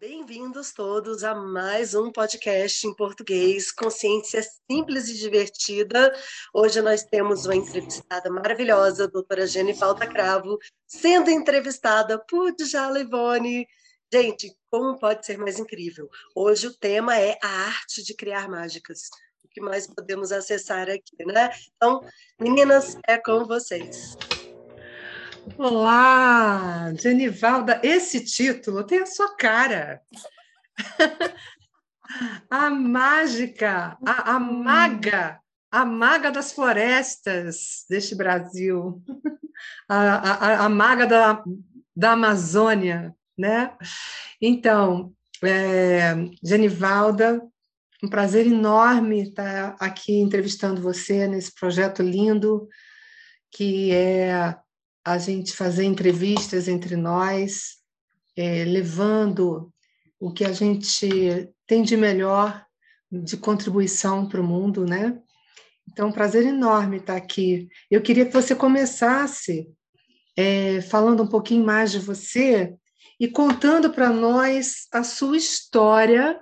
Bem-vindos todos a mais um podcast em português, Consciência Simples e Divertida. Hoje nós temos uma entrevistada maravilhosa, a doutora Falta Cravo, sendo entrevistada por Djala Ivone. Gente, como pode ser mais incrível? Hoje o tema é a arte de criar mágicas. O que mais podemos acessar aqui, né? Então, meninas, é com vocês. Olá, Genivalda. Esse título tem a sua cara. a mágica, a, a hum. maga, a maga das florestas deste Brasil, a, a, a maga da, da Amazônia, né? Então, é, Genivalda, um prazer enorme estar aqui entrevistando você nesse projeto lindo que é a gente fazer entrevistas entre nós, é, levando o que a gente tem de melhor de contribuição para o mundo, né? Então, é um prazer enorme estar aqui. Eu queria que você começasse é, falando um pouquinho mais de você e contando para nós a sua história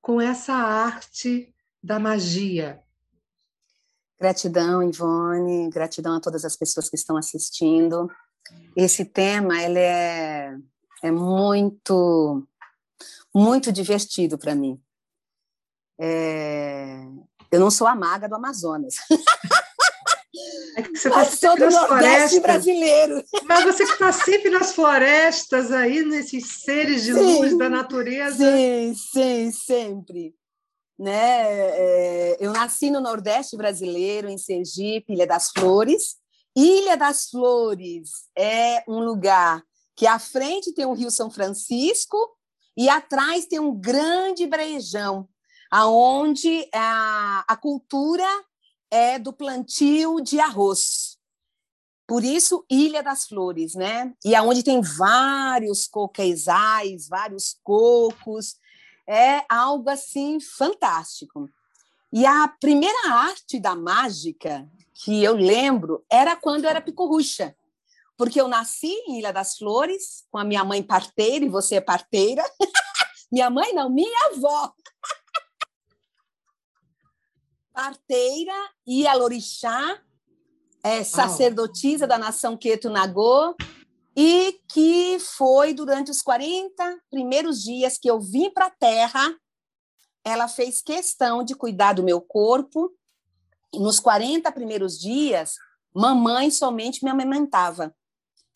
com essa arte da magia. Gratidão, Ivone, gratidão a todas as pessoas que estão assistindo. Esse tema ele é, é muito, muito divertido para mim. É, eu não sou a maga do Amazonas. É que você está sempre nas florestas. brasileiro. Mas você que está sempre nas florestas aí, nesses seres de sim, luz da natureza. Sim, sim, sempre né? É, eu nasci no Nordeste brasileiro, em Sergipe, Ilha das Flores. Ilha das Flores é um lugar que à frente tem o Rio São Francisco e atrás tem um grande brejão, aonde a, a cultura é do plantio de arroz. Por isso, Ilha das Flores, né? E aonde tem vários coqueizais, vários cocos, é algo assim fantástico. E a primeira arte da mágica que eu lembro era quando eu era picorrucha, porque eu nasci em Ilha das Flores com a minha mãe parteira e você é parteira. minha mãe não, minha avó. parteira e a Lorixá, é, sacerdotisa da nação Queto Nagô, e que foi durante os 40 primeiros dias que eu vim para a Terra, ela fez questão de cuidar do meu corpo. E nos 40 primeiros dias, mamãe somente me amamentava.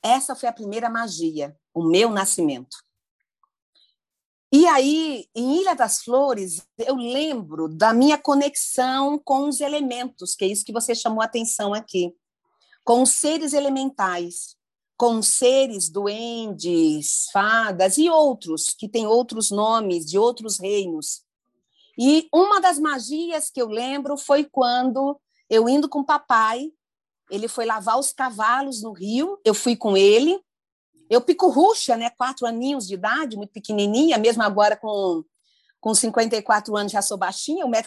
Essa foi a primeira magia, o meu nascimento. E aí, em Ilha das Flores, eu lembro da minha conexão com os elementos, que é isso que você chamou a atenção aqui, com os seres elementais com seres, duendes, fadas e outros, que têm outros nomes, de outros reinos. E uma das magias que eu lembro foi quando eu indo com o papai, ele foi lavar os cavalos no rio, eu fui com ele, eu pico ruxa, né, quatro aninhos de idade, muito pequenininha, mesmo agora com, com 54 anos já sou baixinha, 1,45m.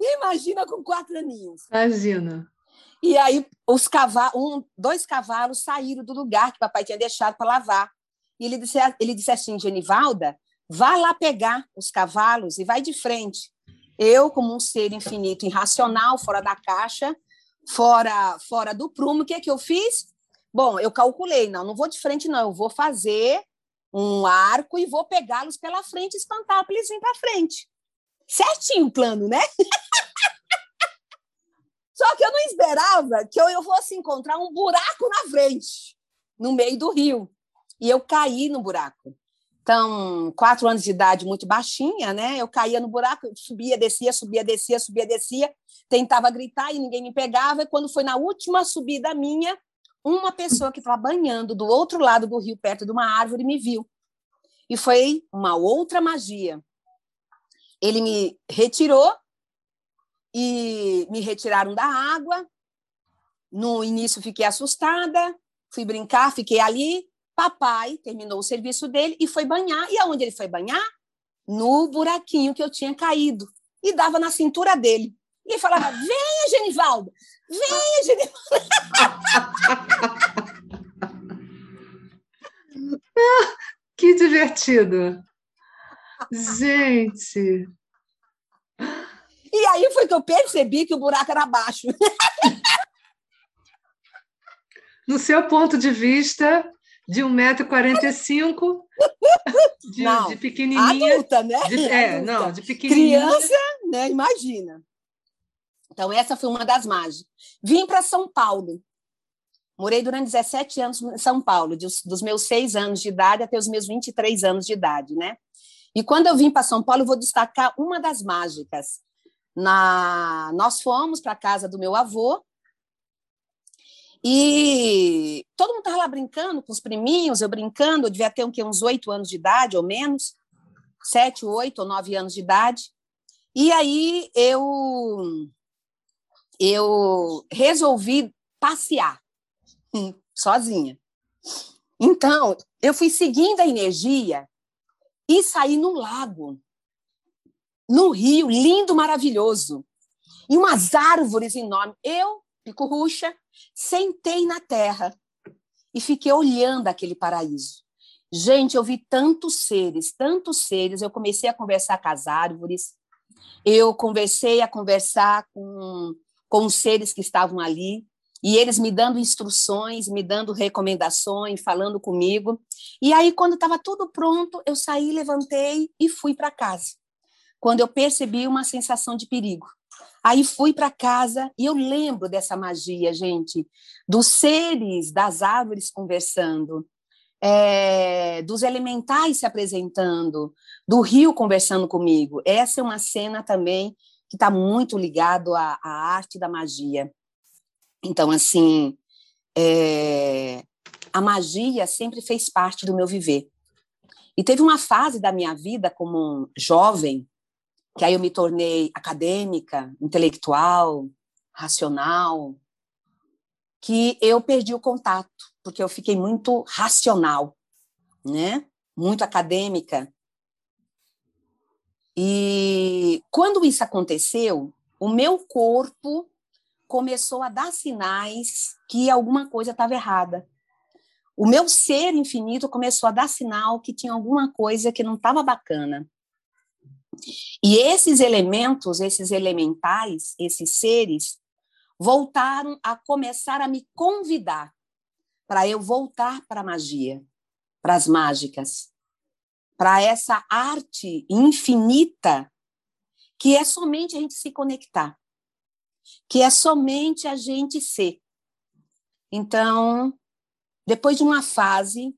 Imagina com quatro aninhos. Imagina. E aí os cavalos, um, dois cavalos saíram do lugar que papai tinha deixado para lavar. E ele disse, ele disse assim, Genivalda, vá lá pegar os cavalos e vai de frente. Eu, como um ser infinito, irracional, fora da caixa, fora fora do prumo, o que é que eu fiz? Bom, eu calculei, não, não vou de frente, não, eu vou fazer um arco e vou pegá-los pela frente espantar eles para frente. Certinho o plano, né? Só que eu não esperava que eu, eu fosse encontrar um buraco na frente, no meio do rio. E eu caí no buraco. Então, quatro anos de idade, muito baixinha, né? Eu caía no buraco, subia, descia, subia, descia, subia, descia, tentava gritar e ninguém me pegava. E quando foi na última subida minha, uma pessoa que estava banhando do outro lado do rio, perto de uma árvore, me viu. E foi uma outra magia. Ele me retirou e me retiraram da água. No início fiquei assustada, fui brincar, fiquei ali. Papai terminou o serviço dele e foi banhar. E aonde ele foi banhar? No buraquinho que eu tinha caído e dava na cintura dele. E ele falava: Venha, Genivaldo! Venha, Genivaldo! Ah, que divertido! Gente. E aí foi que eu percebi que o buraco era baixo. No seu ponto de vista, de 1,45m, de, Não, de pequenininha. Adulta, né? de- é, Adulta. não, de pequenininha. Criança, né? Imagina. Então, essa foi uma das mágicas. Vim para São Paulo. Morei durante 17 anos em São Paulo, dos, dos meus seis anos de idade até os meus 23 anos de idade, né? E quando eu vim para São Paulo, eu vou destacar uma das mágicas. Na... Nós fomos para a casa do meu avô e todo mundo estava lá brincando com os priminhos, eu brincando, eu devia ter um, quê? uns oito anos de idade ou menos, sete, oito ou nove anos de idade. E aí eu eu resolvi passear sozinha. Então, eu fui seguindo a energia e saí no lago, no rio, lindo, maravilhoso. E umas árvores enormes. Eu, pico-ruxa, sentei na terra e fiquei olhando aquele paraíso. Gente, eu vi tantos seres, tantos seres. Eu comecei a conversar com as árvores, eu conversei a conversar com, com os seres que estavam ali, e eles me dando instruções, me dando recomendações, falando comigo. E aí, quando estava tudo pronto, eu saí, levantei e fui para casa. Quando eu percebi uma sensação de perigo. Aí fui para casa e eu lembro dessa magia, gente, dos seres das árvores conversando, é, dos elementais se apresentando, do rio conversando comigo. Essa é uma cena também que está muito ligado à, à, arte da magia. Então, assim, é, a magia sempre fez parte do meu viver. E teve uma fase da minha vida como jovem, que aí eu me tornei acadêmica, intelectual, racional, que eu perdi o contato, porque eu fiquei muito racional, né? Muito acadêmica. E quando isso aconteceu, o meu corpo começou a dar sinais que alguma coisa estava errada. O meu ser infinito começou a dar sinal que tinha alguma coisa que não estava bacana. E esses elementos, esses elementais, esses seres, voltaram a começar a me convidar para eu voltar para a magia, para as mágicas, para essa arte infinita que é somente a gente se conectar, que é somente a gente ser. Então, depois de uma fase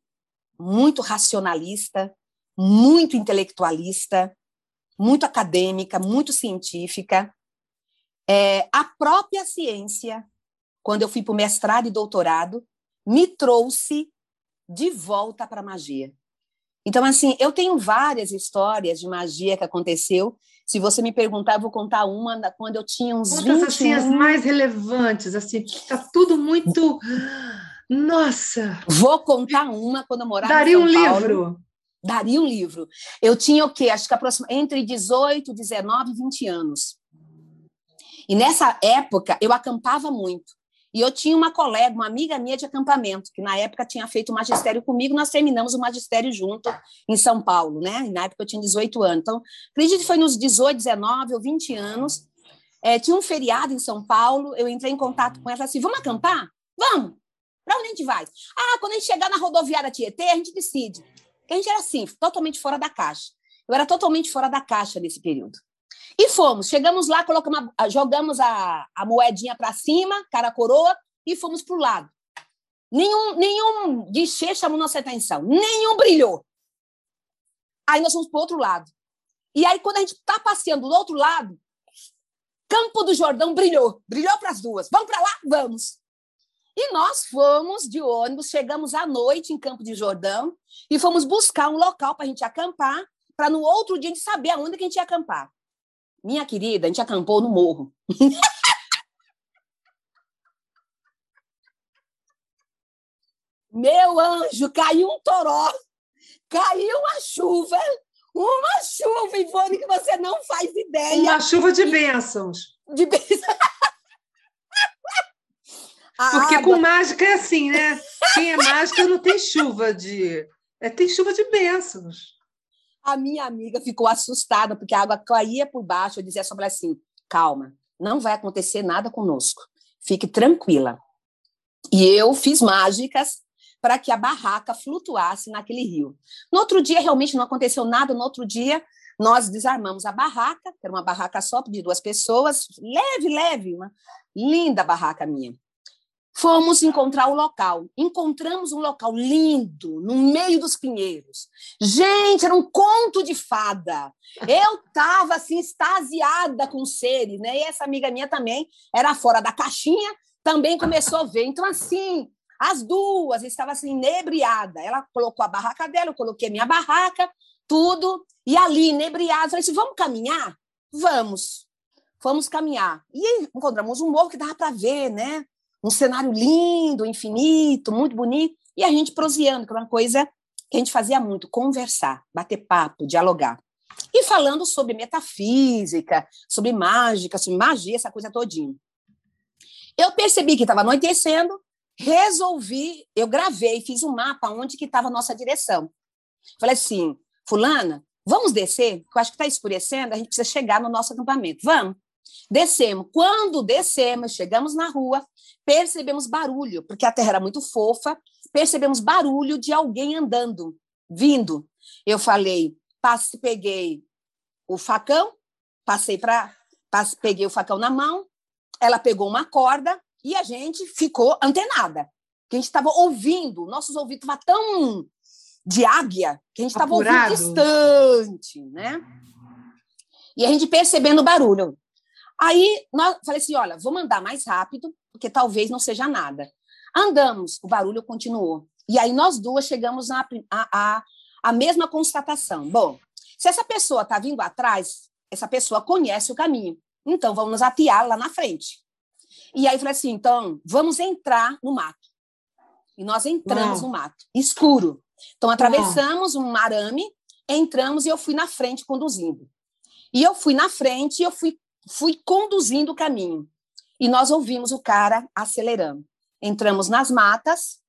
muito racionalista, muito intelectualista, muito acadêmica, muito científica, é, a própria ciência, quando eu fui para o mestrado e doutorado, me trouxe de volta para a magia. Então, assim, eu tenho várias histórias de magia que aconteceu. Se você me perguntar, eu vou contar uma quando eu tinha uns Contas, 20 assim, as mais relevantes, assim, está tudo muito... Nossa! Vou contar uma quando eu morava Daria em São um Paulo. livro. Daria um livro. Eu tinha o quê? Acho que entre 18, 19 e 20 anos. E nessa época, eu acampava muito. E eu tinha uma colega, uma amiga minha de acampamento, que na época tinha feito magistério comigo, nós terminamos o magistério junto em São Paulo, né? E na época eu tinha 18 anos. Então, acredito que foi nos 18, 19 ou 20 anos. É, tinha um feriado em São Paulo, eu entrei em contato com ela assim: vamos acampar? Vamos! Para onde a gente vai? Ah, quando a gente chegar na rodoviária Tietê, a gente decide. Porque a gente era assim, totalmente fora da caixa. Eu era totalmente fora da caixa nesse período. E fomos, chegamos lá, colocamos a, jogamos a, a moedinha para cima, cara coroa, e fomos para o lado. Nenhum, nenhum guichê chamou nossa atenção, nenhum brilhou. Aí nós fomos para o outro lado. E aí, quando a gente está passeando do outro lado, Campo do Jordão brilhou, brilhou para as duas. Vamos para lá? Vamos. E nós fomos de ônibus, chegamos à noite em Campo de Jordão e fomos buscar um local para a gente acampar, para no outro dia a gente saber aonde que a gente ia acampar. Minha querida, a gente acampou no morro. Meu anjo, caiu um toró, caiu uma chuva, uma chuva, Ivone, que você não faz ideia. Uma chuva de bênçãos. De bênçãos. Porque água... com mágica é assim, né? Quem é mágica não tem chuva de, É, tem chuva de bênçãos. A minha amiga ficou assustada, porque a água caía por baixo. Eu dizia para assim: calma, não vai acontecer nada conosco. Fique tranquila. E eu fiz mágicas para que a barraca flutuasse naquele rio. No outro dia, realmente não aconteceu nada. No outro dia, nós desarmamos a barraca, que era uma barraca só de duas pessoas, leve, leve, uma linda barraca minha. Fomos encontrar o local. Encontramos um local lindo, no meio dos pinheiros. Gente, era um conto de fada. Eu estava assim, extasiada com seres, né? E essa amiga minha também era fora da caixinha, também começou a ver. Então, assim, as duas estavam assim, inebriada. Ela colocou a barraca dela, eu coloquei a minha barraca, tudo. E ali, inebriada, falei assim: vamos caminhar? Vamos. Fomos caminhar. E encontramos um morro que dava para ver, né? Um cenário lindo, infinito, muito bonito, e a gente proseando, que é uma coisa que a gente fazia muito, conversar, bater papo, dialogar. E falando sobre metafísica, sobre mágica, sobre magia, essa coisa todinha. Eu percebi que estava anoitecendo, resolvi, eu gravei, fiz um mapa onde que estava a nossa direção. Falei assim, fulana, vamos descer? Eu acho que está escurecendo, a gente precisa chegar no nosso acampamento. Vamos. Descemos. Quando descemos, chegamos na rua, percebemos barulho, porque a terra era muito fofa, percebemos barulho de alguém andando, vindo. Eu falei, passe, peguei o facão, passei para, peguei o facão na mão, ela pegou uma corda e a gente ficou antenada. Que a gente estava ouvindo, nossos ouvidos estavam tão de águia que a gente estava ouvindo distante, né? E a gente percebendo o barulho. Aí nós falei assim: olha, vou mandar mais rápido, porque talvez não seja nada. Andamos, o barulho continuou. E aí nós duas chegamos à a, a, a mesma constatação. Bom, se essa pessoa está vindo atrás, essa pessoa conhece o caminho. Então vamos nos apiar lá na frente. E aí falei assim: então vamos entrar no mato. E nós entramos no mato, escuro. Então atravessamos um arame, entramos e eu fui na frente conduzindo. E eu fui na frente e eu fui fui conduzindo o caminho. E nós ouvimos o cara acelerando. Entramos nas matas,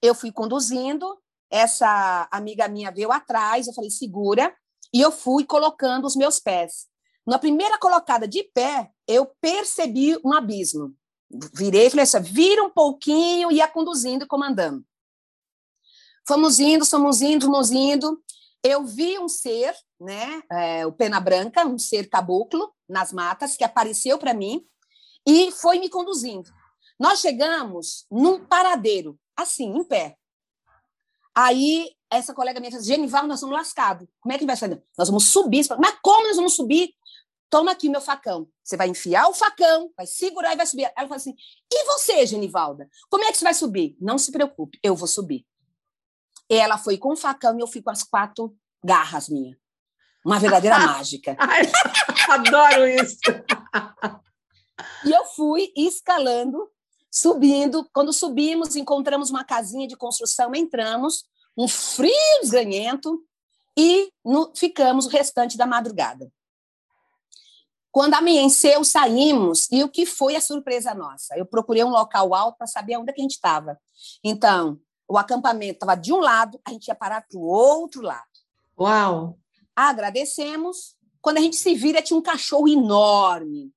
eu fui conduzindo, essa amiga minha veio atrás, eu falei, segura, e eu fui colocando os meus pés. Na primeira colocada de pé, eu percebi um abismo. Virei e falei assim, vira um pouquinho, ia conduzindo e comandando. Fomos indo, fomos indo, fomos indo. Eu vi um ser, né, é, o Pena Branca, um ser caboclo, nas matas, que apareceu para mim e foi me conduzindo. Nós chegamos num paradeiro, assim, em pé. Aí essa colega minha disse: Genival, nós estamos lascados. Como é que vai sair? Nós vamos subir. Mas como nós vamos subir? Toma aqui meu facão. Você vai enfiar o facão, vai segurar e vai subir. Ela falou assim: E você, Genivalda? Como é que você vai subir? Não se preocupe, eu vou subir. Ela foi com o facão e eu fui com as quatro garras minhas. Uma verdadeira mágica. Ai, adoro isso. e eu fui escalando, subindo. Quando subimos, encontramos uma casinha de construção, entramos, um frio desganhento, e no, ficamos o restante da madrugada. Quando amanheceu, saímos, e o que foi a surpresa nossa? Eu procurei um local alto para saber onde é que a gente estava. Então, o acampamento estava de um lado, a gente ia parar para o outro lado. Uau! Agradecemos. Quando a gente se vira, tinha um cachorro enorme.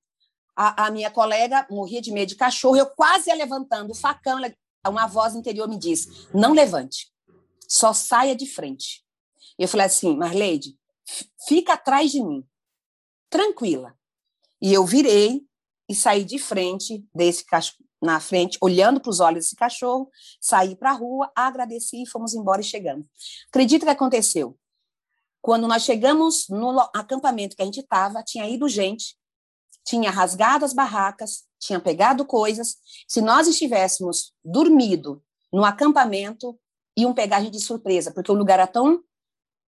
A, a minha colega morria de medo de cachorro, eu quase ia levantando o facão. Uma voz interior me disse: não levante, só saia de frente. Eu falei assim, Marleide, fica atrás de mim, tranquila. E eu virei e saí de frente desse cachorro, na frente, olhando para os olhos desse cachorro, saí para a rua, agradeci, fomos embora e chegamos. Acredita que aconteceu? Quando nós chegamos no acampamento que a gente estava, tinha ido gente, tinha rasgado as barracas, tinha pegado coisas. Se nós estivéssemos dormido no acampamento, iam pegar a gente de surpresa, porque o lugar era tão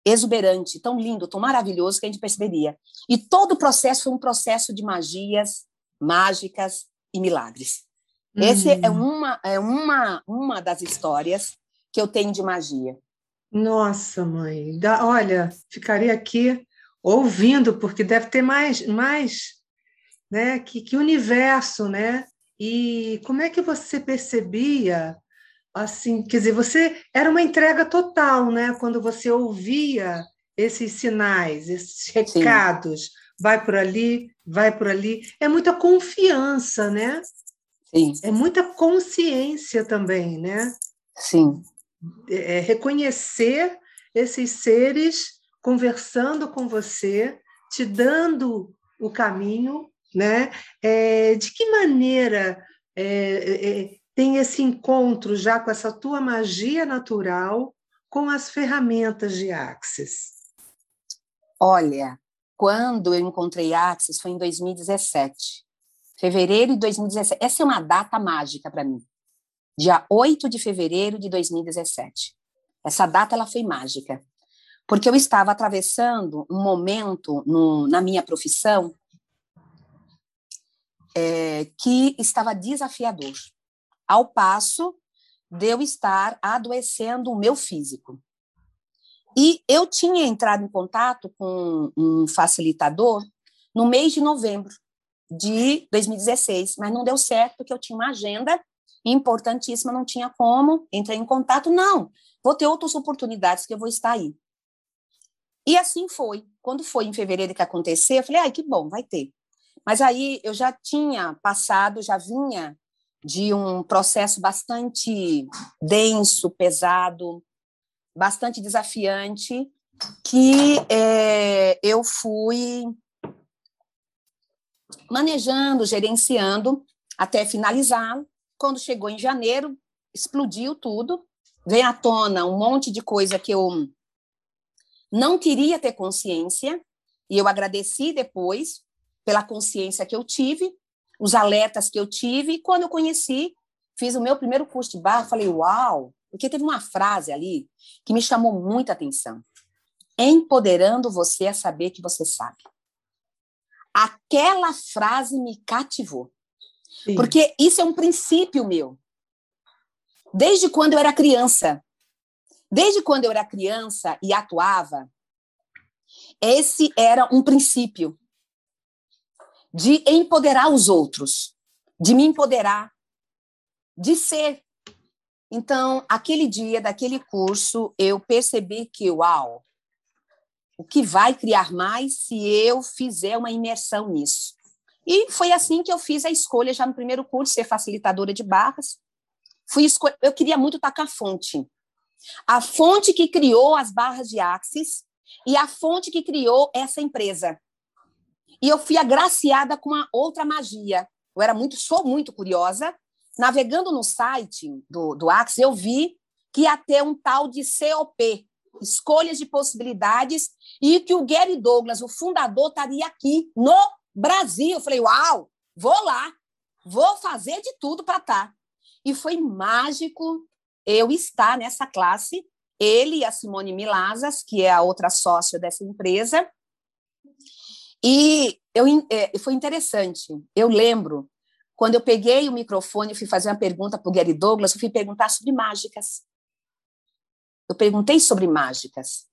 exuberante, tão lindo, tão maravilhoso que a gente perceberia. E todo o processo foi um processo de magias, mágicas e milagres. Uhum. Esse é uhum. uma é uma uma das histórias que eu tenho de magia. Nossa, mãe, da, olha, ficaria aqui ouvindo, porque deve ter mais, mais né? Que, que universo, né? E como é que você percebia assim, quer dizer, você era uma entrega total, né? Quando você ouvia esses sinais, esses recados, Sim. vai por ali, vai por ali, é muita confiança, né? Sim. É muita consciência também, né? Sim. É, é reconhecer esses seres conversando com você, te dando o caminho, né? É, de que maneira é, é, é, tem esse encontro já com essa tua magia natural com as ferramentas de Axis? Olha, quando eu encontrei Axis foi em 2017. Fevereiro de 2017. Essa é uma data mágica para mim. Dia 8 de fevereiro de 2017. Essa data ela foi mágica, porque eu estava atravessando um momento no, na minha profissão é, que estava desafiador, ao passo de eu estar adoecendo o meu físico. E eu tinha entrado em contato com um facilitador no mês de novembro de 2016, mas não deu certo porque eu tinha uma agenda importantíssima, não tinha como, entrei em contato, não, vou ter outras oportunidades que eu vou estar aí. E assim foi. Quando foi em fevereiro que aconteceu, eu falei, ai, que bom, vai ter. Mas aí eu já tinha passado, já vinha de um processo bastante denso, pesado, bastante desafiante, que é, eu fui manejando, gerenciando até finalizá-lo. Quando chegou em janeiro, explodiu tudo, veio à tona um monte de coisa que eu não queria ter consciência, e eu agradeci depois, pela consciência que eu tive, os alertas que eu tive, e quando eu conheci, fiz o meu primeiro curso de barra, falei, uau, porque teve uma frase ali que me chamou muita atenção. Empoderando você a saber que você sabe. Aquela frase me cativou. Porque isso é um princípio meu. Desde quando eu era criança. Desde quando eu era criança e atuava, esse era um princípio de empoderar os outros, de me empoderar, de ser. Então, aquele dia daquele curso, eu percebi que, uau, o que vai criar mais se eu fizer uma imersão nisso? E foi assim que eu fiz a escolha já no primeiro curso, ser facilitadora de barras. Fui escol... Eu queria muito tacar a fonte. A fonte que criou as barras de Axis e a fonte que criou essa empresa. E eu fui agraciada com uma outra magia. Eu era muito, sou muito curiosa. Navegando no site do, do Axis, eu vi que ia ter um tal de COP, escolhas de possibilidades, e que o Gary Douglas, o fundador, estaria aqui no Brasil. Eu falei, uau, vou lá, vou fazer de tudo para estar. Tá. E foi mágico eu estar nessa classe, ele e a Simone Milazas, que é a outra sócia dessa empresa, e eu, é, foi interessante. Eu lembro, quando eu peguei o microfone e fui fazer uma pergunta para o Gary Douglas, eu fui perguntar sobre mágicas. Eu perguntei sobre mágicas,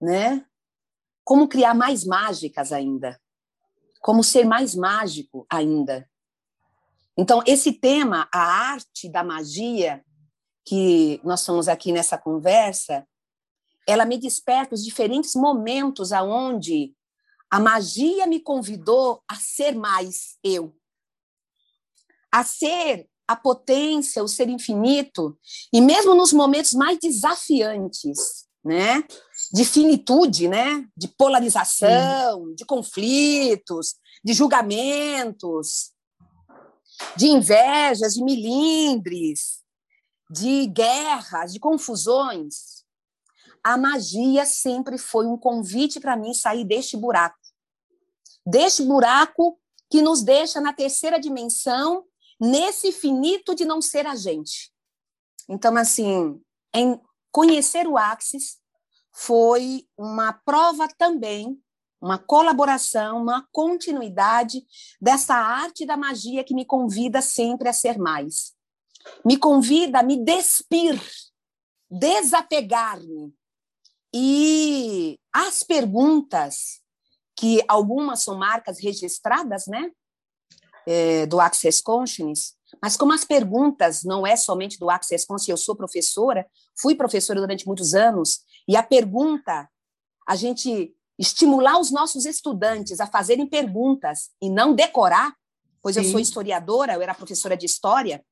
né? Como criar mais mágicas ainda? Como ser mais mágico ainda? Então, esse tema, a arte da magia, que nós estamos aqui nessa conversa, ela me desperta os diferentes momentos aonde a magia me convidou a ser mais eu, a ser a potência, o ser infinito, e mesmo nos momentos mais desafiantes, né? De finitude, né? De polarização, Sim. de conflitos, de julgamentos, de invejas, de milindres, de guerras, de confusões a magia sempre foi um convite para mim sair deste buraco. Deste buraco que nos deixa na terceira dimensão, nesse finito de não ser a gente. Então, assim, em conhecer o Axis foi uma prova também, uma colaboração, uma continuidade dessa arte da magia que me convida sempre a ser mais. Me convida a me despir, desapegar-me e as perguntas, que algumas são marcas registradas, né? É, do Access Consciousness, Mas como as perguntas não é somente do Access Response, eu sou professora, fui professora durante muitos anos, e a pergunta, a gente estimular os nossos estudantes a fazerem perguntas e não decorar, pois Sim. eu sou historiadora, eu era professora de história,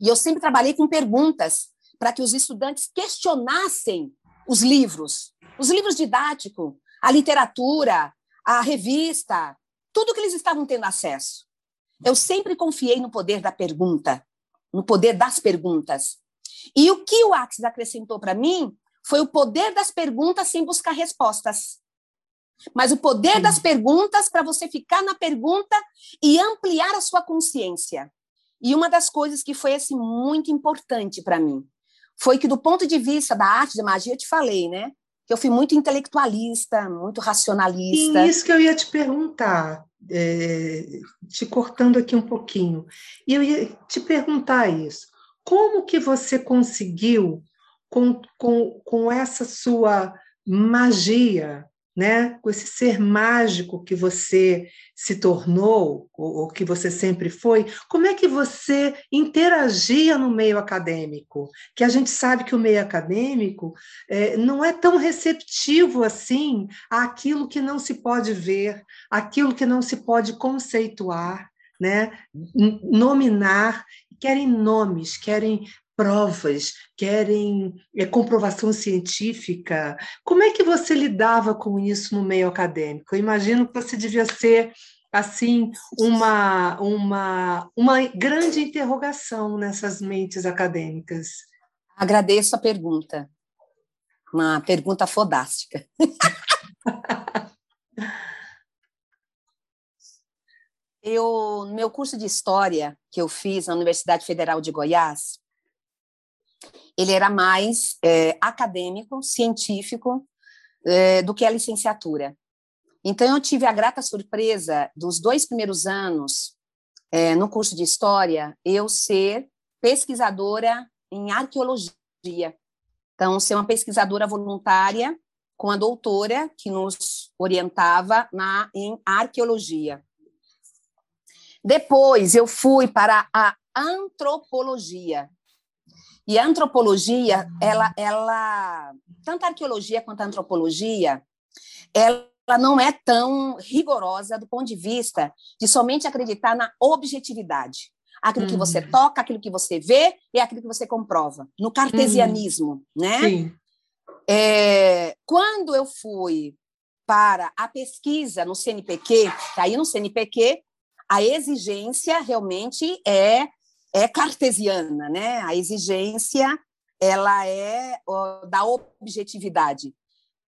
e eu sempre trabalhei com perguntas para que os estudantes questionassem os livros, os livros didáticos, a literatura, a revista, tudo que eles estavam tendo acesso. Eu sempre confiei no poder da pergunta, no poder das perguntas. E o que o Axis acrescentou para mim foi o poder das perguntas sem buscar respostas. Mas o poder Sim. das perguntas para você ficar na pergunta e ampliar a sua consciência. E uma das coisas que foi assim muito importante para mim foi que do ponto de vista da arte da magia, eu te falei, né? Que eu fui muito intelectualista, muito racionalista. Sim, isso que eu ia te perguntar, é, te cortando aqui um pouquinho. E eu ia te perguntar isso. Como que você conseguiu, com, com, com essa sua magia, né? com esse ser mágico que você se tornou, ou, ou, que você sempre foi, como é que você interagia no meio acadêmico? Que a gente sabe que o meio acadêmico é, não é tão receptivo assim àquilo que não se pode ver, aquilo que não se pode conceituar. Né? nominar, querem nomes, querem provas, querem é, comprovação científica. Como é que você lidava com isso no meio acadêmico? Eu imagino que você devia ser assim uma uma uma grande interrogação nessas mentes acadêmicas. Agradeço a pergunta. Uma pergunta fodástica. eu, no meu curso de história que eu fiz na Universidade Federal de Goiás, ele era mais é, acadêmico, científico, é, do que a licenciatura. Então, eu tive a grata surpresa dos dois primeiros anos é, no curso de História, eu ser pesquisadora em arqueologia. Então, ser uma pesquisadora voluntária com a doutora que nos orientava na, em arqueologia. Depois, eu fui para a antropologia, e a antropologia, ela, ela, tanto a arqueologia quanto a antropologia, ela não é tão rigorosa do ponto de vista de somente acreditar na objetividade. Aquilo que você uhum. toca, aquilo que você vê e aquilo que você comprova. No cartesianismo, uhum. né? Sim. É, quando eu fui para a pesquisa no CNPq, que aí no CNPq a exigência realmente é é cartesiana, né? A exigência ela é ó, da objetividade.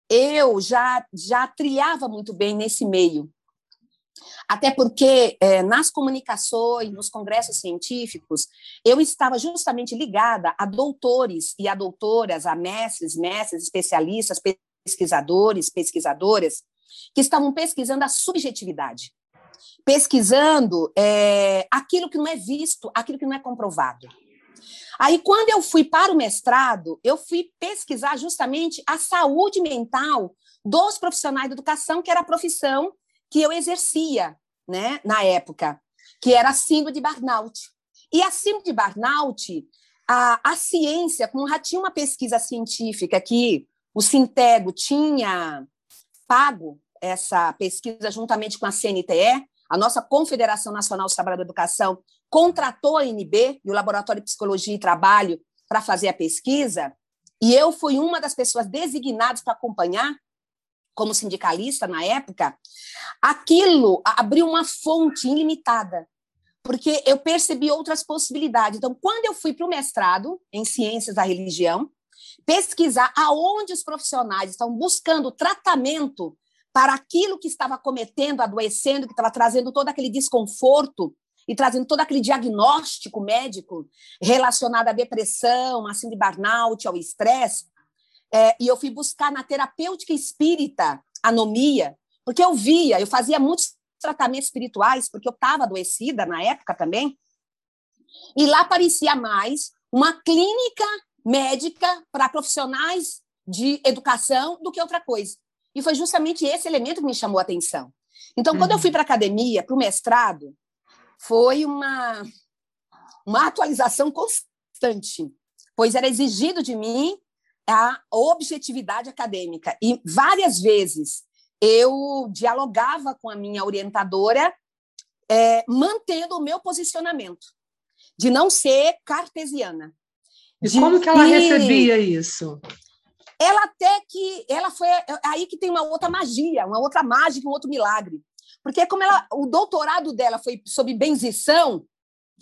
Eu já já triava muito bem nesse meio, até porque é, nas comunicações, nos congressos científicos, eu estava justamente ligada a doutores e a doutoras, a mestres, mestres, especialistas, pesquisadores, pesquisadoras, que estavam pesquisando a subjetividade pesquisando é, aquilo que não é visto, aquilo que não é comprovado. Aí, quando eu fui para o mestrado, eu fui pesquisar justamente a saúde mental dos profissionais de educação, que era a profissão que eu exercia né, na época, que era a síndrome de burnout. E a síndrome de burnout, a, a ciência, como já tinha uma pesquisa científica que o Sintego tinha pago essa pesquisa juntamente com a CNTE, a nossa Confederação Nacional dos Trabalhadores da Educação contratou a NB e o Laboratório de Psicologia e Trabalho para fazer a pesquisa, e eu fui uma das pessoas designadas para acompanhar, como sindicalista na época, aquilo abriu uma fonte ilimitada, porque eu percebi outras possibilidades. Então, quando eu fui para o mestrado em Ciências da Religião, pesquisar aonde os profissionais estão buscando tratamento para aquilo que estava cometendo, adoecendo, que estava trazendo todo aquele desconforto e trazendo todo aquele diagnóstico médico relacionado à depressão, assim de burnout, ao estresse. É, e eu fui buscar na terapêutica espírita anomia, porque eu via, eu fazia muitos tratamentos espirituais, porque eu estava adoecida na época também, e lá parecia mais uma clínica médica para profissionais de educação do que outra coisa. E foi justamente esse elemento que me chamou a atenção. Então, quando uhum. eu fui para a academia, para o mestrado, foi uma, uma atualização constante, pois era exigido de mim a objetividade acadêmica. E várias vezes eu dialogava com a minha orientadora, é, mantendo o meu posicionamento, de não ser cartesiana. E como que ela recebia isso? Ela até que ela foi aí que tem uma outra magia, uma outra mágica, um outro milagre. Porque como ela, o doutorado dela foi sobre benzição,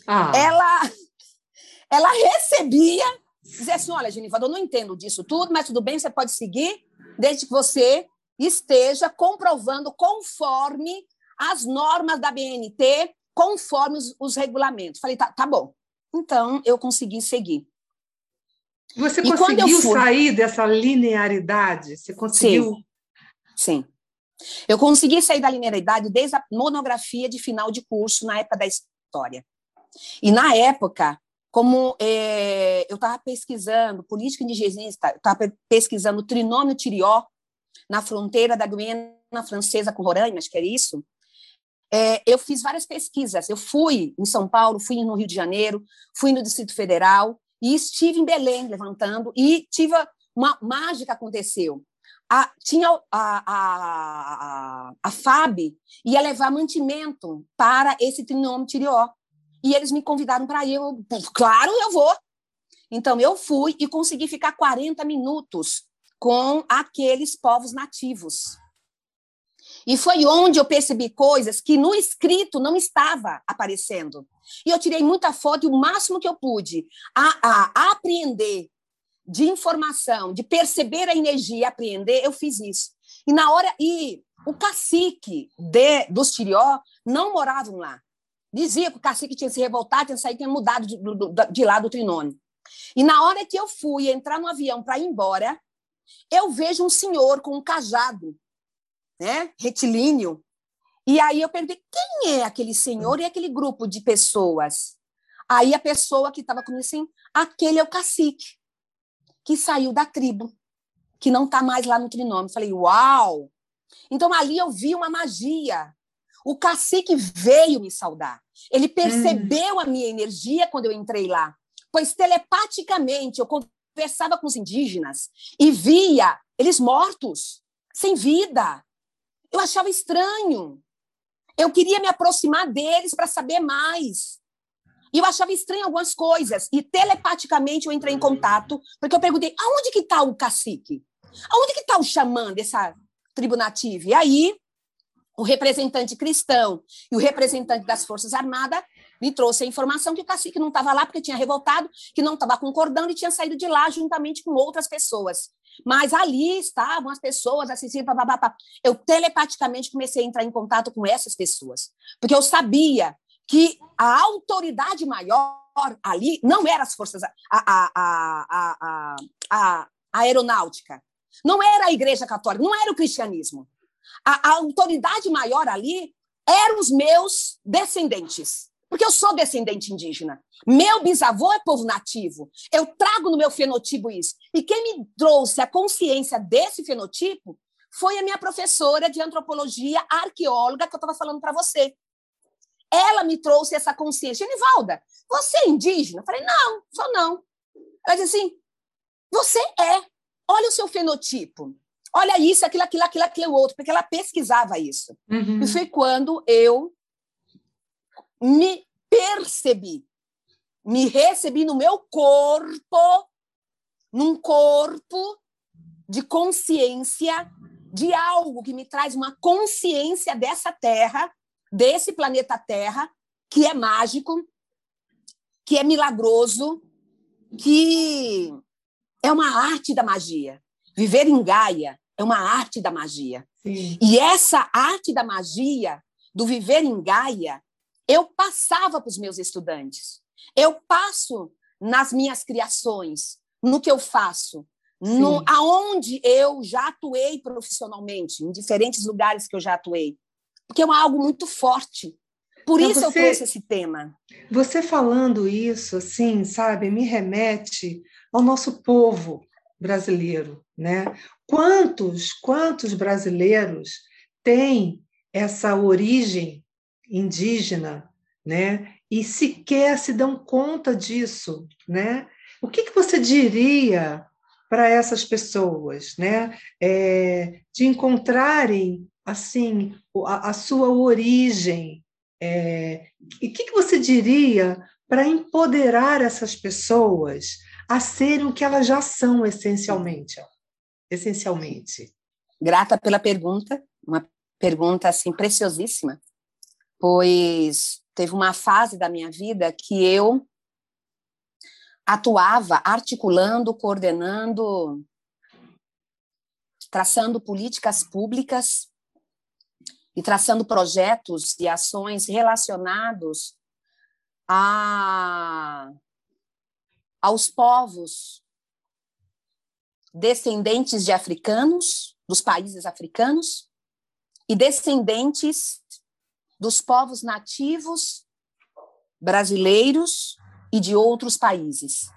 ah. ela ela recebia dizer assim, olha, Geniva, eu não entendo disso tudo, mas tudo bem, você pode seguir, desde que você esteja comprovando conforme as normas da BNT, conforme os, os regulamentos. Falei, tá, tá bom. Então, eu consegui seguir. Você conseguiu fui... sair dessa linearidade? Você conseguiu? Sim. Sim. Eu consegui sair da linearidade desde a monografia de final de curso, na época da história. E, na época, como é, eu estava pesquisando política indigenista, estava pesquisando trinômio tirió na fronteira da Guiana Francesa com Roraima, acho que era isso, é, eu fiz várias pesquisas. Eu fui em São Paulo, fui no Rio de Janeiro, fui no Distrito Federal e estive em Belém levantando e tive uma mágica aconteceu. A, tinha a, a, a, a FAB ia levar mantimento para esse trinômio tirió. E eles me convidaram para ir. Eu, claro, eu vou. Então, eu fui e consegui ficar 40 minutos com aqueles povos nativos. E foi onde eu percebi coisas que no escrito não estava aparecendo. E eu tirei muita foto e o máximo que eu pude a, a apreender de informação, de perceber a energia apreender, eu fiz isso. E na hora e o cacique de, dos Tirió não moravam lá. Dizia que o cacique tinha se revoltado, tinha saído, tinha mudado de, de lá do Trinômio. E na hora que eu fui entrar no avião para ir embora, eu vejo um senhor com um cajado, né, retilíneo. E aí eu perguntei, quem é aquele senhor e aquele grupo de pessoas? Aí a pessoa que estava comigo assim, aquele é o cacique, que saiu da tribo, que não está mais lá no trinômio. Falei, uau! Então ali eu vi uma magia, o cacique veio me saudar. Ele percebeu hum. a minha energia quando eu entrei lá, pois telepaticamente eu conversava com os indígenas e via eles mortos, sem vida. Eu achava estranho. Eu queria me aproximar deles para saber mais. E eu achava estranho algumas coisas. E telepaticamente eu entrei em contato, porque eu perguntei: aonde que está o cacique? Aonde que está o xamã dessa tribo nativa? E aí o representante cristão e o representante das Forças Armadas me trouxe a informação que o cacique não estava lá porque tinha revoltado, que não estava concordando e tinha saído de lá juntamente com outras pessoas. Mas ali estavam as pessoas, assim, papapá. Eu telepaticamente comecei a entrar em contato com essas pessoas, porque eu sabia que a autoridade maior ali não era as forças, a, a, a, a, aeronáutica, não era a Igreja Católica, não era o cristianismo a autoridade maior ali eram os meus descendentes. Porque eu sou descendente indígena. Meu bisavô é povo nativo. Eu trago no meu fenotipo isso. E quem me trouxe a consciência desse fenotipo foi a minha professora de antropologia, arqueóloga, que eu estava falando para você. Ela me trouxe essa consciência. Genivalda, você é indígena? Eu falei, não, sou não. Ela disse assim, você é. Olha o seu fenotipo olha isso, aquilo, aquilo, aquilo, aquilo outro, porque ela pesquisava isso. Uhum. E foi quando eu me percebi, me recebi no meu corpo, num corpo de consciência de algo que me traz uma consciência dessa terra, desse planeta Terra, que é mágico, que é milagroso, que é uma arte da magia. Viver em Gaia é uma arte da magia. Sim. E essa arte da magia, do viver em Gaia, eu passava para os meus estudantes. Eu passo nas minhas criações, no que eu faço, no, aonde eu já atuei profissionalmente, em diferentes lugares que eu já atuei. Porque é algo muito forte. Por Mas isso você, eu trouxe esse tema. Você falando isso, assim, sabe, me remete ao nosso povo brasileiro, né? Quantos, quantos brasileiros têm essa origem indígena, né? e sequer se dão conta disso, né? O que, que você diria para essas pessoas, né? É, de encontrarem assim a, a sua origem. É, e o que, que você diria para empoderar essas pessoas a serem o que elas já são essencialmente? Essencialmente. Grata pela pergunta, uma pergunta assim preciosíssima, pois teve uma fase da minha vida que eu atuava articulando, coordenando, traçando políticas públicas e traçando projetos e ações relacionados a, aos povos descendentes de africanos, dos países africanos, e descendentes dos povos nativos brasileiros e de outros países.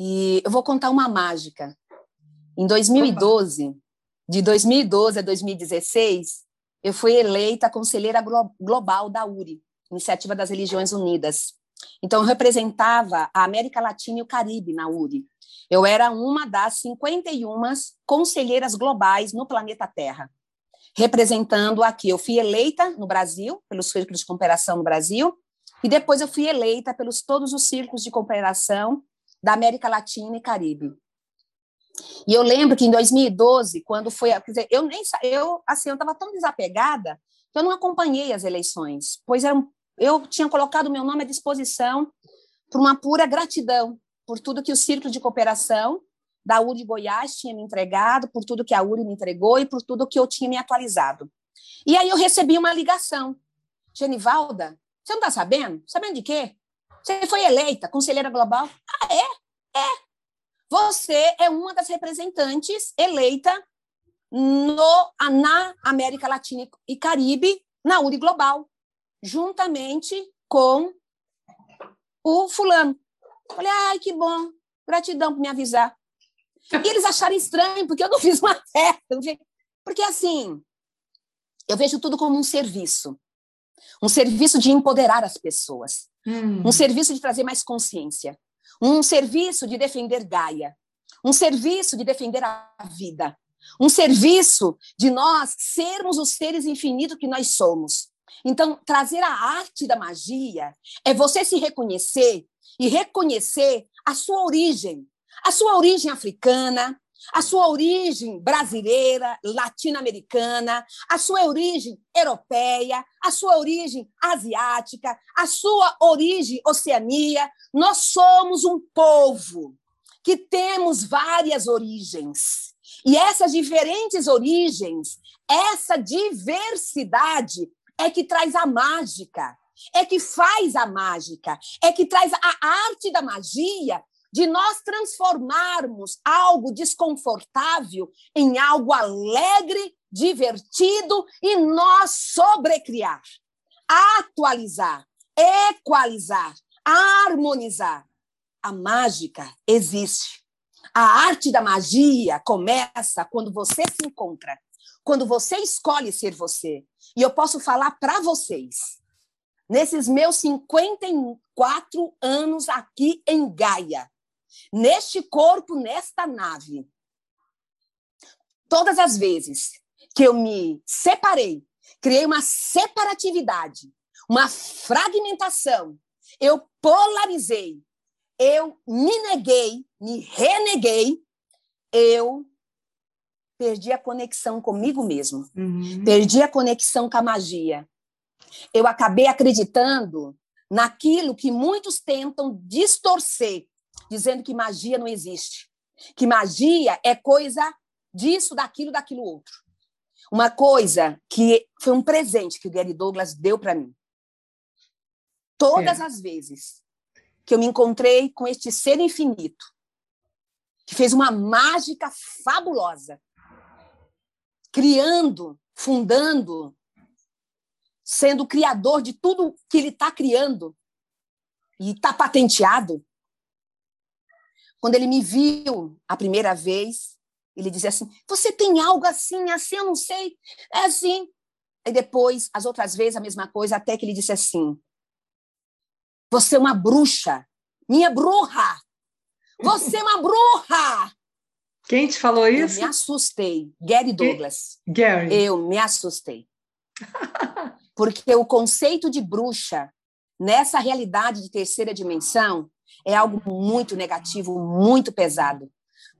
E eu vou contar uma mágica. Em 2012, de 2012 a 2016, eu fui eleita conselheira global da URI, Iniciativa das Religiões Unidas. Então, eu representava a América Latina e o Caribe na URI. Eu era uma das 51 conselheiras globais no planeta Terra, representando aqui. Eu fui eleita no Brasil, pelos círculos de cooperação no Brasil, e depois eu fui eleita pelos todos os círculos de cooperação da América Latina e Caribe. E eu lembro que em 2012, quando foi, quer dizer, eu nem eu assim, eu estava tão desapegada que eu não acompanhei as eleições, pois era, eu tinha colocado meu nome à disposição por uma pura gratidão por tudo que o Círculo de Cooperação da URI Goiás tinha me entregado, por tudo que a URI me entregou e por tudo que eu tinha me atualizado. E aí eu recebi uma ligação. Genivalda, você não está sabendo? Sabendo de quê? Você foi eleita conselheira global? Ah, é? É. Você é uma das representantes eleita no, na América Latina e Caribe, na URI Global, juntamente com o fulano. Falei, ai, que bom, gratidão por me avisar. E eles acharam estranho, porque eu não fiz uma festa. Porque, assim, eu vejo tudo como um serviço um serviço de empoderar as pessoas, hum. um serviço de trazer mais consciência, um serviço de defender Gaia, um serviço de defender a vida, um serviço de nós sermos os seres infinitos que nós somos. Então, trazer a arte da magia é você se reconhecer e reconhecer a sua origem, a sua origem africana, a sua origem brasileira, latino-americana, a sua origem europeia, a sua origem asiática, a sua origem oceania. Nós somos um povo que temos várias origens. E essas diferentes origens, essa diversidade é que traz a mágica, é que faz a mágica, é que traz a arte da magia de nós transformarmos algo desconfortável em algo alegre, divertido e nós sobrecriar, atualizar, equalizar, harmonizar. A mágica existe. A arte da magia começa quando você se encontra, quando você escolhe ser você. E eu posso falar para vocês, nesses meus 54 anos aqui em Gaia, neste corpo, nesta nave. Todas as vezes que eu me separei, criei uma separatividade, uma fragmentação, eu polarizei, eu me neguei, me reneguei, eu perdi a conexão comigo mesmo, uhum. perdi a conexão com a magia. Eu acabei acreditando naquilo que muitos tentam distorcer dizendo que magia não existe, que magia é coisa disso, daquilo, daquilo outro. Uma coisa que foi um presente que o Gary Douglas deu para mim. Todas é. as vezes que eu me encontrei com este ser infinito, que fez uma mágica fabulosa, criando, fundando, sendo criador de tudo que ele está criando e está patenteado, quando ele me viu a primeira vez, ele dizia assim: Você tem algo assim, assim, eu não sei. É assim. e depois, as outras vezes, a mesma coisa, até que ele disse assim: Você é uma bruxa, minha bruxa! Você é uma bruxa! Quem te falou isso? Eu me assustei. Gary Douglas. Gary. Eu me assustei. Porque o conceito de bruxa, nessa realidade de terceira dimensão, é algo muito negativo, muito pesado,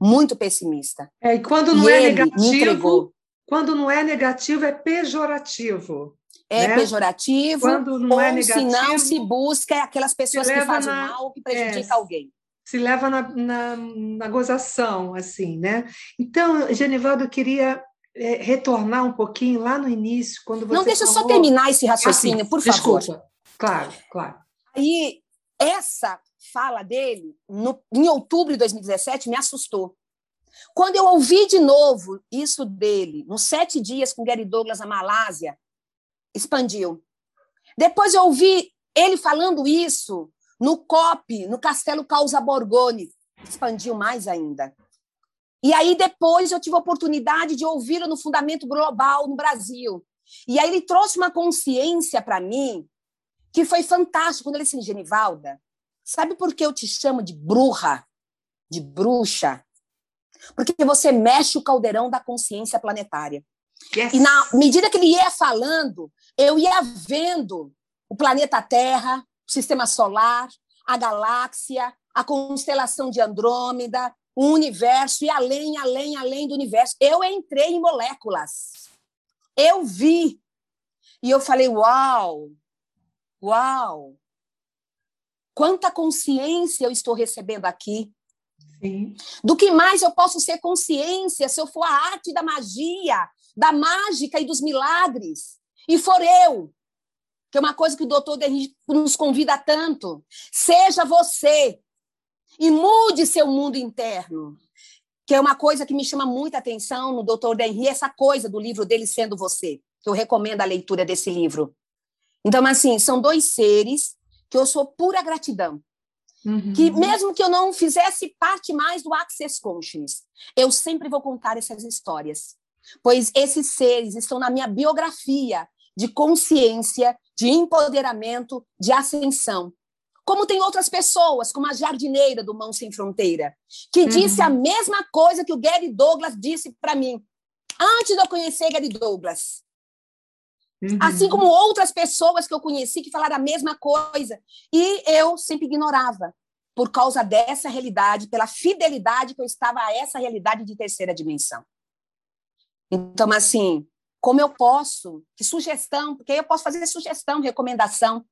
muito pessimista. É, e quando não e é negativo, quando não é negativo, é pejorativo. É né? pejorativo, quando não é ou é negativo, se não se busca aquelas pessoas que fazem na, mal, que prejudica é, alguém. Se leva na, na, na, gozação, assim, né? Então, Genivaldo, eu queria é, retornar um pouquinho lá no início, quando você Não, deixa falou... eu só terminar esse raciocínio, assim, por favor. Desculpa. Claro, claro. Aí, essa fala dele, no, em outubro de 2017, me assustou. Quando eu ouvi de novo isso dele, nos sete dias com Gary Douglas na Malásia, expandiu. Depois eu ouvi ele falando isso no COP, no Castelo Causa Borgone, expandiu mais ainda. E aí depois eu tive a oportunidade de ouvi-lo no Fundamento Global no Brasil. E aí ele trouxe uma consciência para mim que foi fantástico quando ele disse, Genivalda, sabe por que eu te chamo de bruxa, de bruxa? Porque você mexe o caldeirão da consciência planetária. Yes. E na medida que ele ia falando, eu ia vendo o planeta Terra, o sistema solar, a galáxia, a constelação de Andrômeda, o universo e além, além, além do universo. Eu entrei em moléculas. Eu vi. E eu falei: "Uau! Uau! Quanta consciência eu estou recebendo aqui. Sim. Do que mais eu posso ser consciência se eu for a arte da magia, da mágica e dos milagres? E for eu, que é uma coisa que o doutor Derry nos convida tanto. Seja você e mude seu mundo interno. Que é uma coisa que me chama muita atenção no doutor Henry, essa coisa do livro dele sendo você, que eu recomendo a leitura desse livro. Então, assim, são dois seres que eu sou pura gratidão. Uhum. Que mesmo que eu não fizesse parte mais do Access Consciousness, eu sempre vou contar essas histórias. Pois esses seres estão na minha biografia de consciência, de empoderamento, de ascensão. Como tem outras pessoas, como a jardineira do Mão Sem Fronteira, que uhum. disse a mesma coisa que o Gary Douglas disse para mim, antes de eu conhecer Gary Douglas. Uhum. Assim como outras pessoas que eu conheci que falaram a mesma coisa. E eu sempre ignorava, por causa dessa realidade, pela fidelidade que eu estava a essa realidade de terceira dimensão. Então, assim, como eu posso, que sugestão, porque eu posso fazer sugestão, recomendação,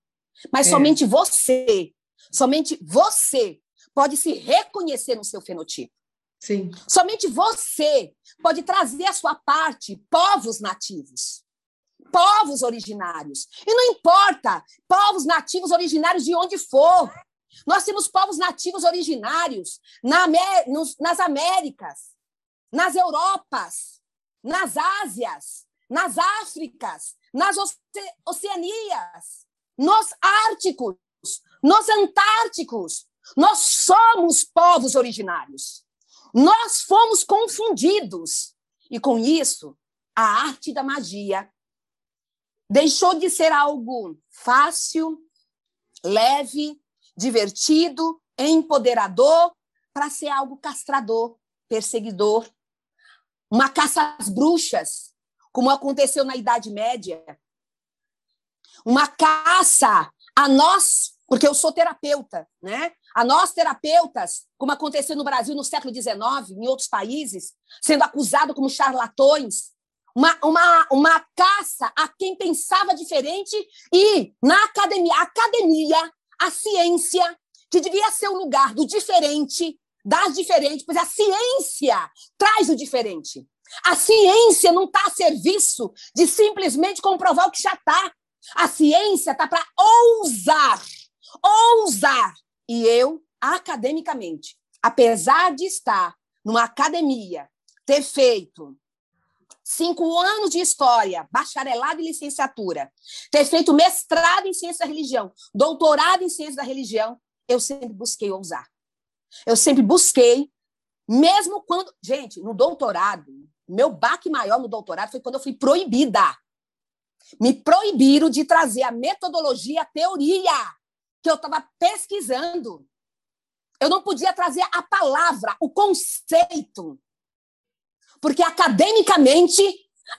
mas é. somente você, somente você pode se reconhecer no seu fenotipo. Sim. Somente você pode trazer a sua parte povos nativos povos originários. E não importa, povos nativos originários de onde for. Nós temos povos nativos originários na, nos, nas Américas, nas Europas, nas Ásias, nas Áfricas, nas Oce Oceanias, nos Árticos, nos Antárticos. Nós somos povos originários. Nós fomos confundidos. E com isso, a arte da magia Deixou de ser algo fácil, leve, divertido, empoderador, para ser algo castrador, perseguidor. Uma caça às bruxas, como aconteceu na Idade Média. Uma caça a nós, porque eu sou terapeuta, né? A nós terapeutas, como aconteceu no Brasil no século XIX, em outros países, sendo acusado como charlatões, uma, uma, uma caça a quem pensava diferente e na academia, a academia, a ciência, que devia ser o lugar do diferente, das diferentes, pois a ciência traz o diferente. A ciência não está a serviço de simplesmente comprovar o que já está. A ciência está para ousar, ousar. E eu, academicamente, apesar de estar numa academia, ter feito cinco anos de história, bacharelado e licenciatura, ter feito mestrado em ciência da religião, doutorado em ciência da religião, eu sempre busquei ousar. Eu sempre busquei, mesmo quando. Gente, no doutorado, meu baque maior no doutorado foi quando eu fui proibida. Me proibiram de trazer a metodologia, a teoria que eu estava pesquisando. Eu não podia trazer a palavra, o conceito. Porque academicamente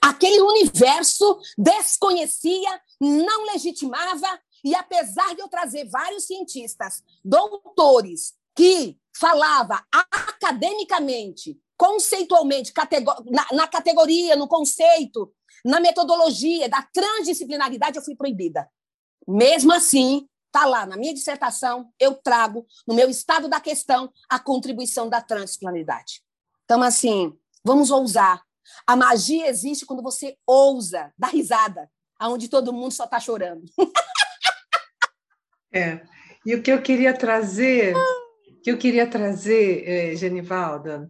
aquele universo desconhecia, não legitimava, e apesar de eu trazer vários cientistas, doutores, que falava academicamente, conceitualmente, na, na categoria, no conceito, na metodologia da transdisciplinaridade, eu fui proibida. Mesmo assim, está lá na minha dissertação, eu trago no meu estado da questão a contribuição da transdisciplinaridade. Então, assim, vamos ousar. A magia existe quando você ousa, dá risada, aonde todo mundo só está chorando. É. E o que eu queria trazer, que eu queria trazer, é, Genivalda,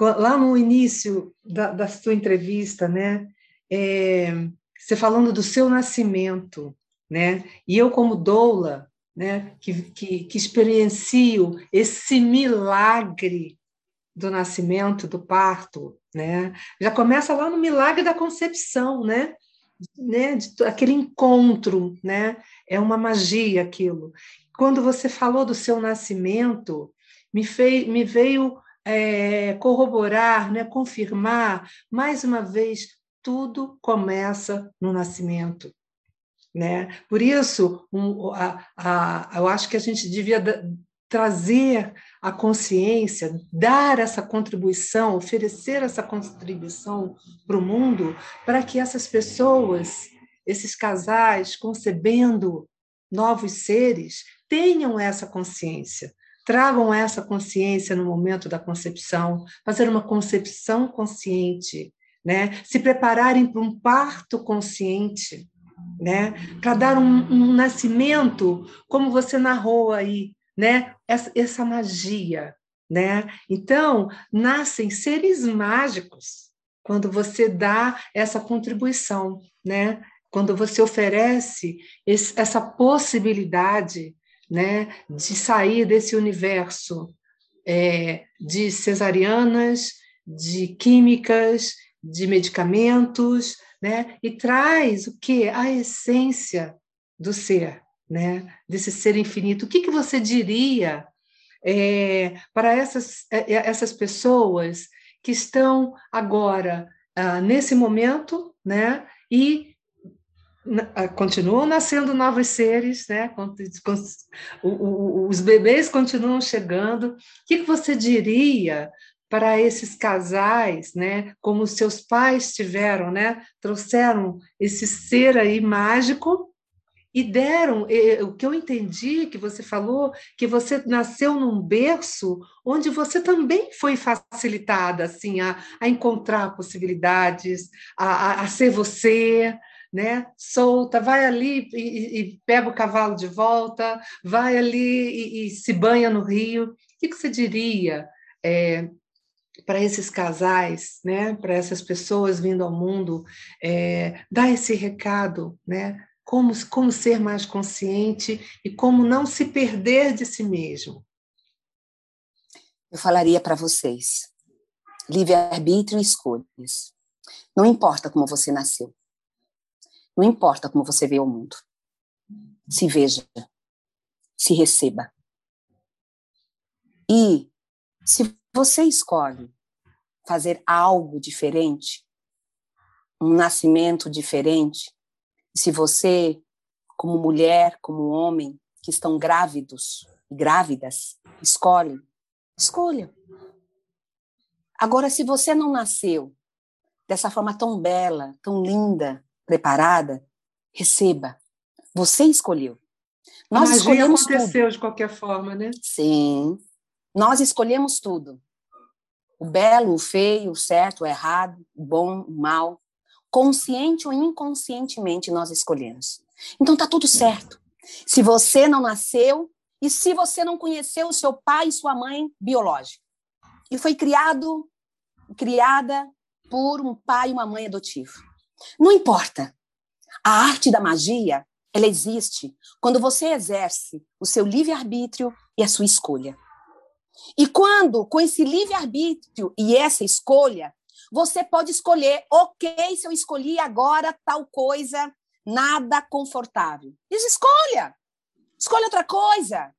lá no início da, da sua entrevista, né, é, você falando do seu nascimento, né, e eu como doula, né, que, que, que experiencio esse milagre do nascimento, do parto, né, já começa lá no milagre da concepção, né, né, de, aquele encontro, né, é uma magia aquilo. Quando você falou do seu nascimento, me, fei, me veio é, corroborar, né, confirmar, mais uma vez, tudo começa no nascimento. Né? Por isso, um, a, a, eu acho que a gente devia trazer a consciência, dar essa contribuição, oferecer essa contribuição para o mundo, para que essas pessoas, esses casais, concebendo novos seres, tenham essa consciência, tragam essa consciência no momento da concepção, fazer uma concepção consciente, né? se prepararem para um parto consciente, né? para dar um, um nascimento, como você narrou aí, né? Essa, essa magia, né? Então, nascem seres mágicos quando você dá essa contribuição, né? Quando você oferece esse, essa possibilidade, né, de sair desse universo é, de cesarianas, de químicas, de medicamentos, né? E traz o que a essência do ser, né, desse ser infinito, o que, que você diria é, para essas, é, é, essas pessoas que estão agora, ah, nesse momento, né, e ah, continuam nascendo novos seres, né? Os bebês continuam chegando. O que você diria para esses casais, né? Como seus pais tiveram, né? Trouxeram esse ser aí mágico e deram o que eu entendi que você falou que você nasceu num berço onde você também foi facilitada assim a, a encontrar possibilidades a, a, a, ser você né? Solta vai ali e, e, pega o cavalo de volta vai ali e, e se banha no rio. O que, que você diria é, para esses casais, né, para essas pessoas vindo ao mundo, é, dar esse recado, né, como, como ser mais consciente e como não se perder de si mesmo? Eu falaria para vocês: livre-arbítrio e escolhas. Não importa como você nasceu. Não importa como você vê o mundo. Se veja. Se receba. E se você escolhe fazer algo diferente, um nascimento diferente, se você, como mulher, como homem, que estão grávidos e grávidas, escolhe, escolha. Agora, se você não nasceu dessa forma tão bela, tão linda, preparada, receba. Você escolheu. Nós A escolhemos aconteceu tudo. de qualquer forma, né? Sim. Nós escolhemos tudo. O belo, o feio, o certo, o errado, o bom, o mal consciente ou inconscientemente nós escolhemos. Então tá tudo certo. Se você não nasceu e se você não conheceu o seu pai e sua mãe biológica e foi criado criada por um pai e uma mãe adotivo. Não importa. A arte da magia, ela existe quando você exerce o seu livre-arbítrio e a sua escolha. E quando, com esse livre-arbítrio e essa escolha, você pode escolher, ok, se eu escolhi agora tal coisa, nada confortável. Escolha. Escolha outra coisa.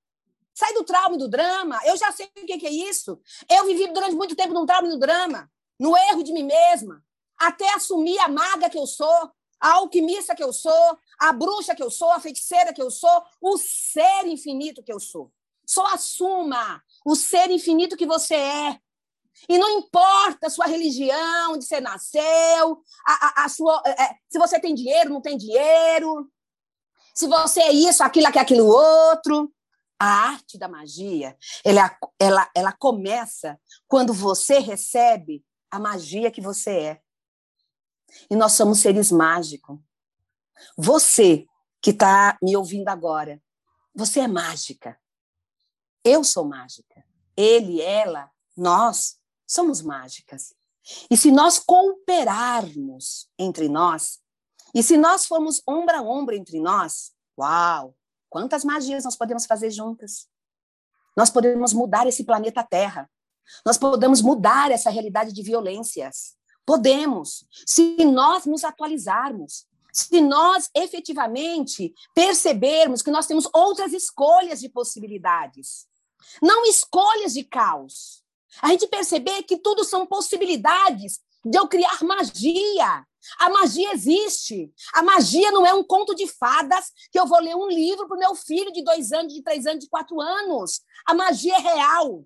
Sai do trauma e do drama. Eu já sei o que é isso. Eu vivi durante muito tempo num trauma e no drama, no erro de mim mesma, até assumir a maga que eu sou, a alquimista que eu sou, a bruxa que eu sou, a feiticeira que eu sou, o ser infinito que eu sou. Só assuma o ser infinito que você é. E não importa a sua religião, onde você nasceu, a, a, a sua, é, é, se você tem dinheiro, não tem dinheiro, se você é isso, aquilo, aquilo outro. A arte da magia, ela, ela, ela começa quando você recebe a magia que você é. E nós somos seres mágicos. Você que está me ouvindo agora, você é mágica. Eu sou mágica. Ele, ela, nós somos mágicas. E se nós cooperarmos entre nós, e se nós formos ombro a ombro entre nós, uau, quantas magias nós podemos fazer juntas? Nós podemos mudar esse planeta Terra. Nós podemos mudar essa realidade de violências. Podemos, se nós nos atualizarmos, se nós efetivamente percebermos que nós temos outras escolhas de possibilidades, não escolhas de caos. A gente perceber que tudo são possibilidades de eu criar magia. A magia existe. A magia não é um conto de fadas que eu vou ler um livro para o meu filho de dois anos, de três anos, de quatro anos. A magia é real.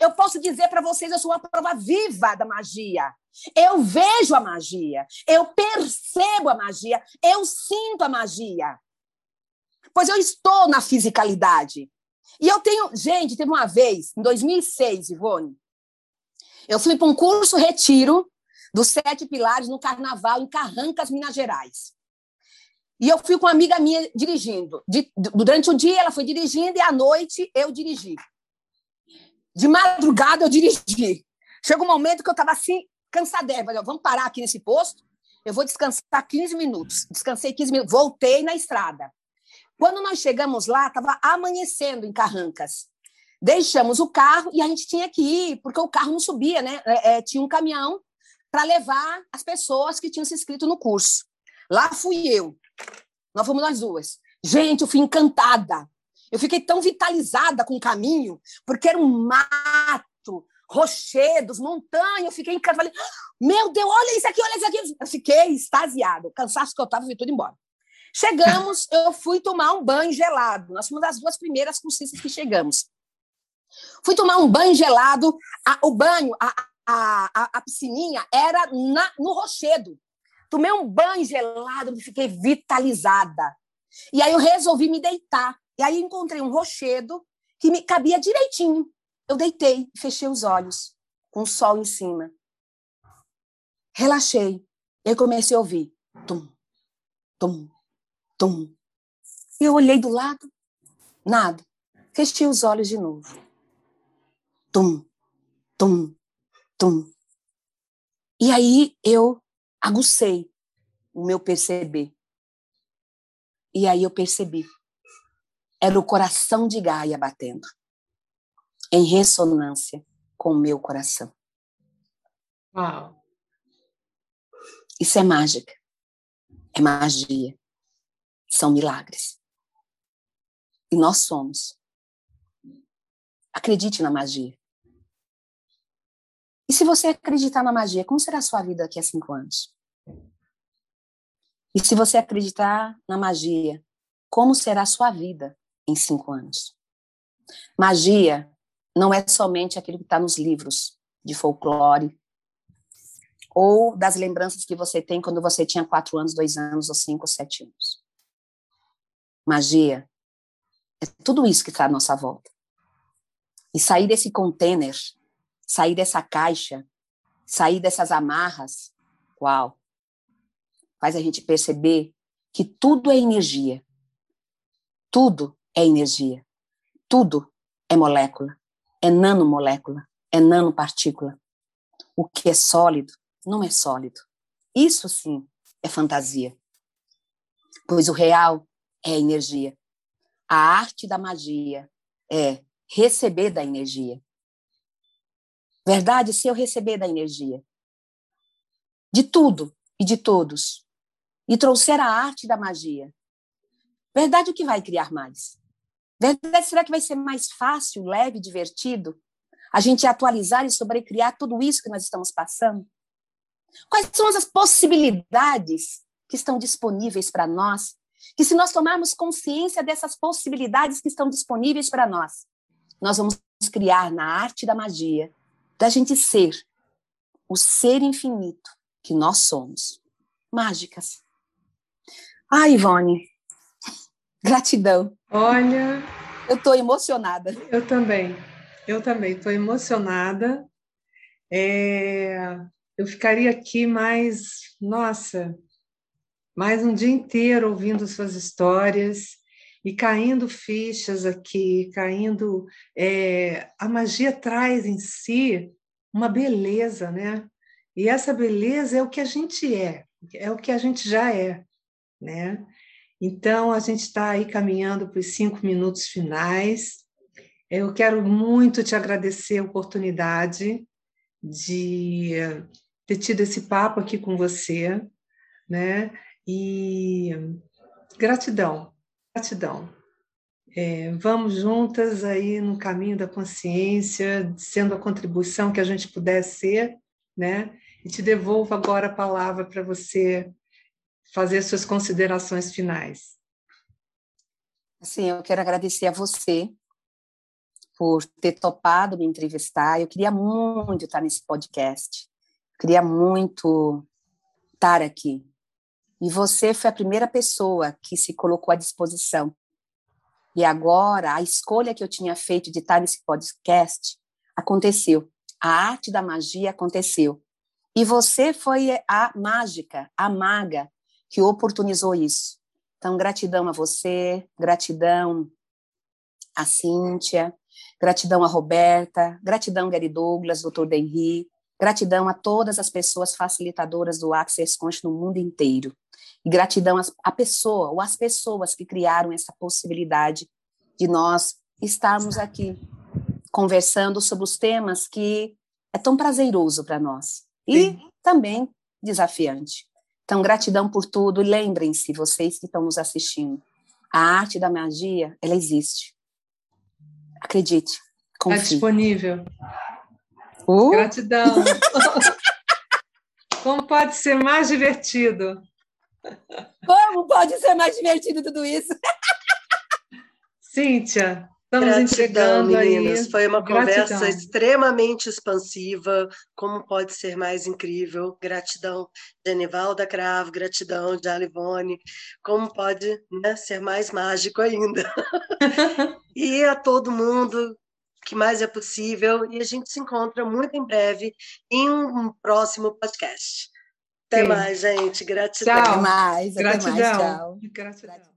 Eu posso dizer para vocês, eu sou uma prova viva da magia. Eu vejo a magia, eu percebo a magia, eu sinto a magia. Pois eu estou na fisicalidade. E eu tenho. Gente, teve uma vez, em 2006, Ivone, eu fui para um curso retiro dos Sete Pilares no Carnaval, em Carrancas, Minas Gerais. E eu fui com uma amiga minha dirigindo. De, durante o dia ela foi dirigindo e à noite eu dirigi. De madrugada eu dirigi. Chegou um momento que eu estava assim, cansadé. Falei, vamos parar aqui nesse posto. Eu vou descansar 15 minutos. Descansei 15 minutos. Voltei na estrada. Quando nós chegamos lá, estava amanhecendo em Carrancas. Deixamos o carro e a gente tinha que ir, porque o carro não subia, né? É, é, tinha um caminhão para levar as pessoas que tinham se inscrito no curso. Lá fui eu. Nós fomos nós duas. Gente, eu fui encantada. Eu fiquei tão vitalizada com o caminho, porque era um mato, rochedos, montanha. Eu fiquei encantada. Falei, meu Deus, olha isso aqui, olha isso aqui. Eu fiquei extasiada. O cansaço que eu estava, fui tudo embora. Chegamos, eu fui tomar um banho gelado. Nós fomos as duas primeiras cursistas que chegamos. Fui tomar um banho gelado. A, o banho, a, a, a, piscininha era na, no rochedo. Tomei um banho gelado, fiquei vitalizada. E aí eu resolvi me deitar. E aí encontrei um rochedo que me cabia direitinho. Eu deitei, fechei os olhos, com o sol em cima. Relaxei. E aí comecei a ouvir. Tum, tum, Tum. Eu olhei do lado, nada. Fechei os olhos de novo. Tum, tum, tum. E aí eu agucei o meu perceber. E aí eu percebi. Era o coração de Gaia batendo, em ressonância com o meu coração. Uau! Isso é mágica. É magia são milagres. E nós somos. Acredite na magia. E se você acreditar na magia, como será a sua vida daqui a cinco anos? E se você acreditar na magia, como será a sua vida em cinco anos? Magia não é somente aquilo que está nos livros de folclore ou das lembranças que você tem quando você tinha quatro anos, dois anos, ou cinco, ou sete anos magia, é tudo isso que está à nossa volta. E sair desse container, sair dessa caixa, sair dessas amarras, uau, faz a gente perceber que tudo é energia. Tudo é energia. Tudo é molécula, é nanomolécula, é nanopartícula. O que é sólido não é sólido. Isso sim é fantasia. Pois o real é energia. A arte da magia é receber da energia. Verdade? Se eu receber da energia, de tudo e de todos, e trouxer a arte da magia. Verdade, o que vai criar mais? Verdade, será que vai ser mais fácil, leve, divertido a gente atualizar e sobrecriar tudo isso que nós estamos passando? Quais são as possibilidades que estão disponíveis para nós? Que se nós tomarmos consciência dessas possibilidades que estão disponíveis para nós, nós vamos criar na arte da magia, da gente ser o ser infinito que nós somos. Mágicas. Ai, Ivone, gratidão. Olha. Eu estou emocionada. Eu também. Eu também estou emocionada. É, eu ficaria aqui mais, nossa, mais um dia inteiro ouvindo suas histórias e caindo fichas aqui, caindo. É, a magia traz em si uma beleza, né? E essa beleza é o que a gente é, é o que a gente já é, né? Então, a gente está aí caminhando para os cinco minutos finais. Eu quero muito te agradecer a oportunidade de ter tido esse papo aqui com você, né? E gratidão, gratidão. É, vamos juntas aí no caminho da consciência, sendo a contribuição que a gente puder ser, né? E te devolvo agora a palavra para você fazer suas considerações finais. Sim, eu quero agradecer a você por ter topado me entrevistar. Eu queria muito estar nesse podcast. Queria muito estar aqui. E você foi a primeira pessoa que se colocou à disposição. E agora, a escolha que eu tinha feito de estar nesse podcast aconteceu. A arte da magia aconteceu. E você foi a mágica, a maga, que oportunizou isso. Então, gratidão a você, gratidão a Cíntia, gratidão a Roberta, gratidão Gary Douglas, Dr. Denry, gratidão a todas as pessoas facilitadoras do Access Conscious no mundo inteiro. E gratidão à pessoa ou às pessoas que criaram essa possibilidade de nós estarmos aqui conversando sobre os temas que é tão prazeroso para nós e Sim. também desafiante. Então, gratidão por tudo. E lembrem-se, vocês que estão nos assistindo, a arte da magia, ela existe. Acredite. Está disponível. Uh? Gratidão. Como pode ser mais divertido? Como pode ser mais divertido tudo isso? Cíntia, Estamos Gratidão, meninas. Aí. Foi uma Gratidão. conversa extremamente expansiva. Como pode ser mais incrível? Gratidão, Genivalda Cravo, gratidão, de Alivone. Como pode né, ser mais mágico ainda? e a todo mundo que mais é possível. E a gente se encontra muito em breve em um próximo podcast. Até Sim. mais, gente. Gratidão. Tchau. Até mais. Gratidão. Até mais. Tchau. Gratidão.